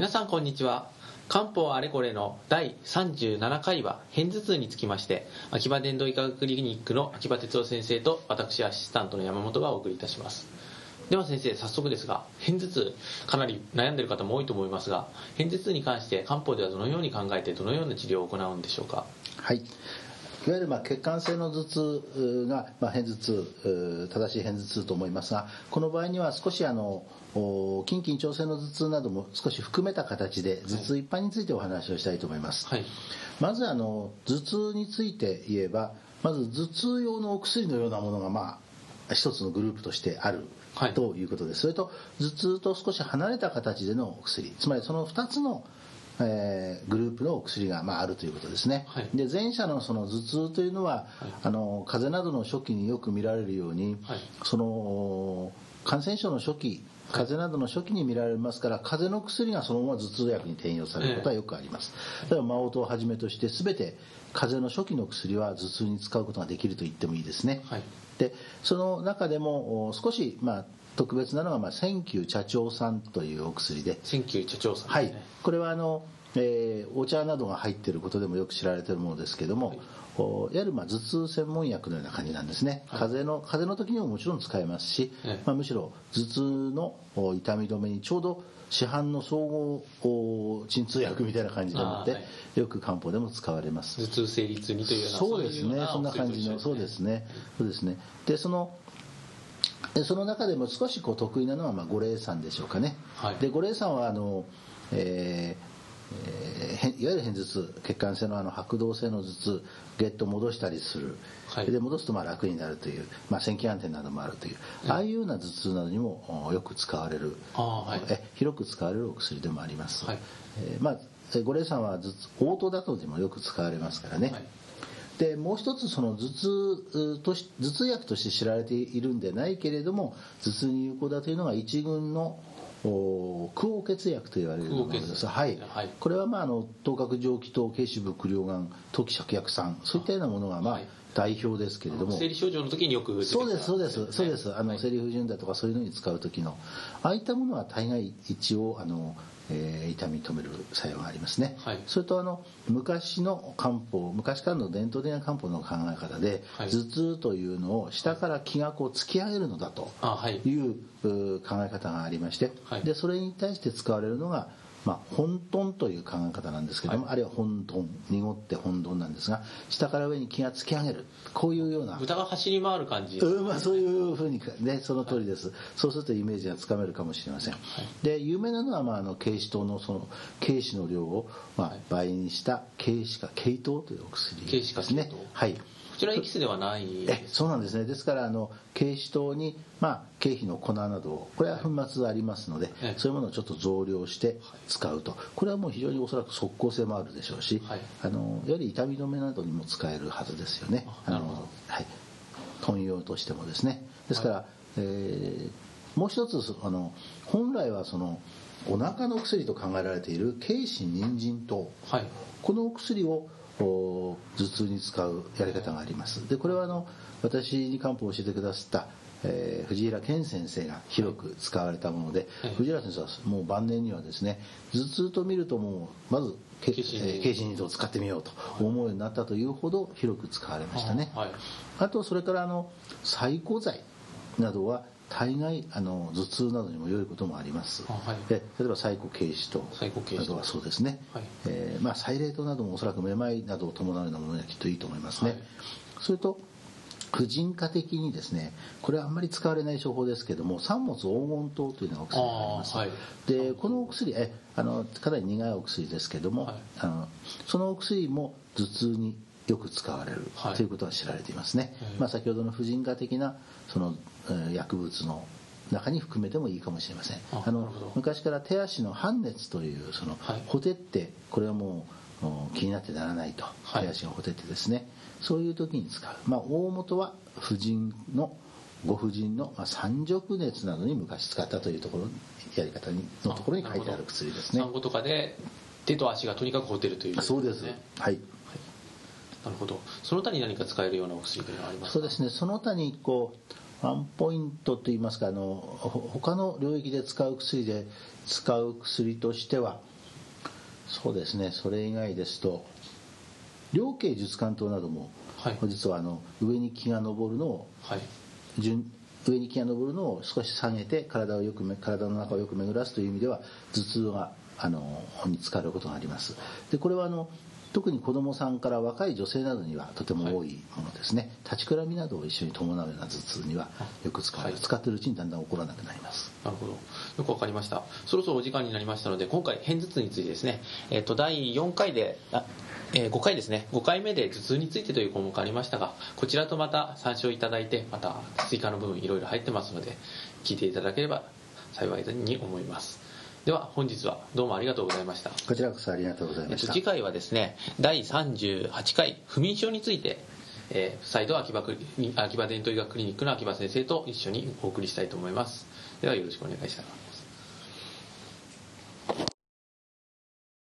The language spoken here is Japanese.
皆さんこんにちは。漢方あれこれの第37回は片頭痛につきまして秋葉伝道医科学クリニックの秋葉哲夫先生と私アシスタントの山本がお送りいたします。では先生早速ですが片頭痛かなり悩んでいる方も多いと思いますが片頭痛に関して漢方ではどのように考えてどのような治療を行うんでしょうか？はい。いわゆるまあ血管性の頭痛が、まあ、片頭痛正しい片頭痛と思いますがこの場合には少しあの筋筋調整の頭痛なども少し含めた形で頭痛一般についてお話をしたいと思います、はい、まずあの頭痛について言えばまず頭痛用のお薬のようなものがまあ一つのグループとしてあるということです、それと頭痛と少し離れた形でのお薬。つまりその2つのえー、グループのお薬が、まあ、あるということですね、はい、で前者のその頭痛というのは、はい、あの風邪などの初期によく見られるように、はい、その感染症の初期風邪などの初期に見られますから風邪の薬がそのまま頭痛薬に転用されることはよくあります、例えばマオトをはじめとして全て風邪の初期の薬は頭痛に使うことができると言ってもいいですね、でその中でも少し、まあ、特別なのが、まあ、千球茶長酸というお薬で。千球茶長酸、ね、はい。これはあの、えー、お茶などが入っていることでもよく知られているものですけども、はい、いわゆるまあ頭痛専門薬のような感じなんですね、はい、風邪の風邪の時にももちろん使えますし、はい、まあ、むしろ頭痛の痛み止めにちょうど市販の総合鎮痛薬みたいな感じでもって、はい、よく漢方でも使われます。頭痛成立にというようなそうですね。そんな感じのそうですね。そうですね。でそのでその中でも少しこう得意なのはまあ五苓散でしょうかね、はい、で五苓散はあの、えーえー、いわゆる片頭痛血管性のあの拍動性の頭痛ゲット戻したりする、はい、で戻すとまあ楽になるという、まあ、線気安定などもあるという、ああいうような頭痛などにもよく使われる、はい、え広く使われるお薬でもあります、はい。えー、まあ五苓散は頭痛応答だとでもよく使われますからね、はいでもう一つその頭痛とし頭痛薬として知られているんでないけれども頭痛に有効だというのが一群の空黄血薬と言われるものです。はい。はい、これはまああの頭角上気と軽脂部量眼陶器芍薬酸そういったようなものがまあ、代表ですけれども。生理症状の時によくそうですそうですそうです。あの生理不順だとかそういうのに使う時の。ああいったものは大概一応あのえー、痛み止める作用がありますね、はい、それとあの昔の漢方昔からの伝統的な漢方の考え方で、はい、頭痛というのを下から気がこう突き上げるのだとい。う、考え方がありまして、でそれに対して使われるのがまあ、混沌という考え方なんですけども、はい、あるいは混沌濁って混沌なんですが下から上に気が突き上げる。こういうような。豚が走り回る感じ、うんまあ、そういうふうにねその通りです、はい、そうするとイメージがつかめるかもしれません、はい、で有名なのは、まあ、あの軽視糖のその軽視の量を、まあ、倍にした軽視化軽糖というお薬ですね。はいちらエキスではないえそうなんですね。ですからあの軽視糖に、まあ、経費の粉などこれは粉末ありますので、はい、そういうものをちょっと増量して使うと。これはもう非常におそらく即効性もあるでしょうし、はい、あのやはり痛み止めなどにも使えるはずですよね。あのはい。豚用としてもですね。ですから、はい、えー、もう一つあの本来はそのお腹の薬と考えられている軽視人参糖、はい、このお薬を頭痛に使うやり方があります。でこれはあの私に漢方を教えてくださった、えー、藤平健先生が広く使われたもので、はい、藤平先生はもう晩年にはですね頭痛と見るともうまず軽心二を使ってみようと思うようになったというほど広く使われましたね、はい、あとそれからあの最古剤などは大概あの頭痛などにも良いこともあります、はい、で例えばサイコ軽視となどはそうですね、はい、えー、まあ、サイレートなどもおそらくめまいなどを伴うようなものにはきっといいと思いますね、はい、それと婦人科的にですねこれはあんまり使われない処方ですけども三物黄金糖というのがお薬があります、はい、でこのお薬えあのかなり苦いお薬ですけども、はい、あのそのお薬も頭痛によく使われる、はい、ということは知られていますね、まあ、先ほどの婦人科的なその薬物の中に含めてもいいかもしれません。あの昔から手足の半熱というその、はい、ほてってこれはもう気になってならないと、手足がほてってですね。そういう時に使う、まあ、大元は婦人のご婦人の三直熱などに昔使ったというところやり方のところに書いてある薬ですね。産後とかで手と足がとにかくほてるという、ね、そうです。はいなるほど。その他に何か使えるようなお薬というのはありますか？そうですね。その他にこうワンポイントといいますかあの他の領域で使う薬で使う薬としてはそうですね。それ以外ですと両頸術関頭なども、はい、実はあの上に気が昇るのを、はい、順上に気が昇るのを少し下げて体をよく体の中をよく巡らすという意味では頭痛があのに使われることがあります。でこれはあの特に子供さんから若い女性などにはとても多いものですね、はい、立ちくらみなどを一緒に伴うような頭痛にはよく使われる、はい、使ってるうちにだんだん起こらなくなります。なるほど。よくわかりました。そろそろお時間になりましたので今回片頭痛についてですね、えっ、ー、と第4回であえー、5回ですね。5回目で頭痛についてという項目ありましたがこちらとまた参照いただいてまた追加の部分いろいろ入ってますので聞いていただければ幸いに思いますでは本日はどうもありがとうございました。こちらこそありがとうございました、次回はですね第38回不眠症についてえー、再度秋葉秋葉伝統医学クリニックの秋葉先生と一緒にお送りしたいと思います。ではよろしくお願いします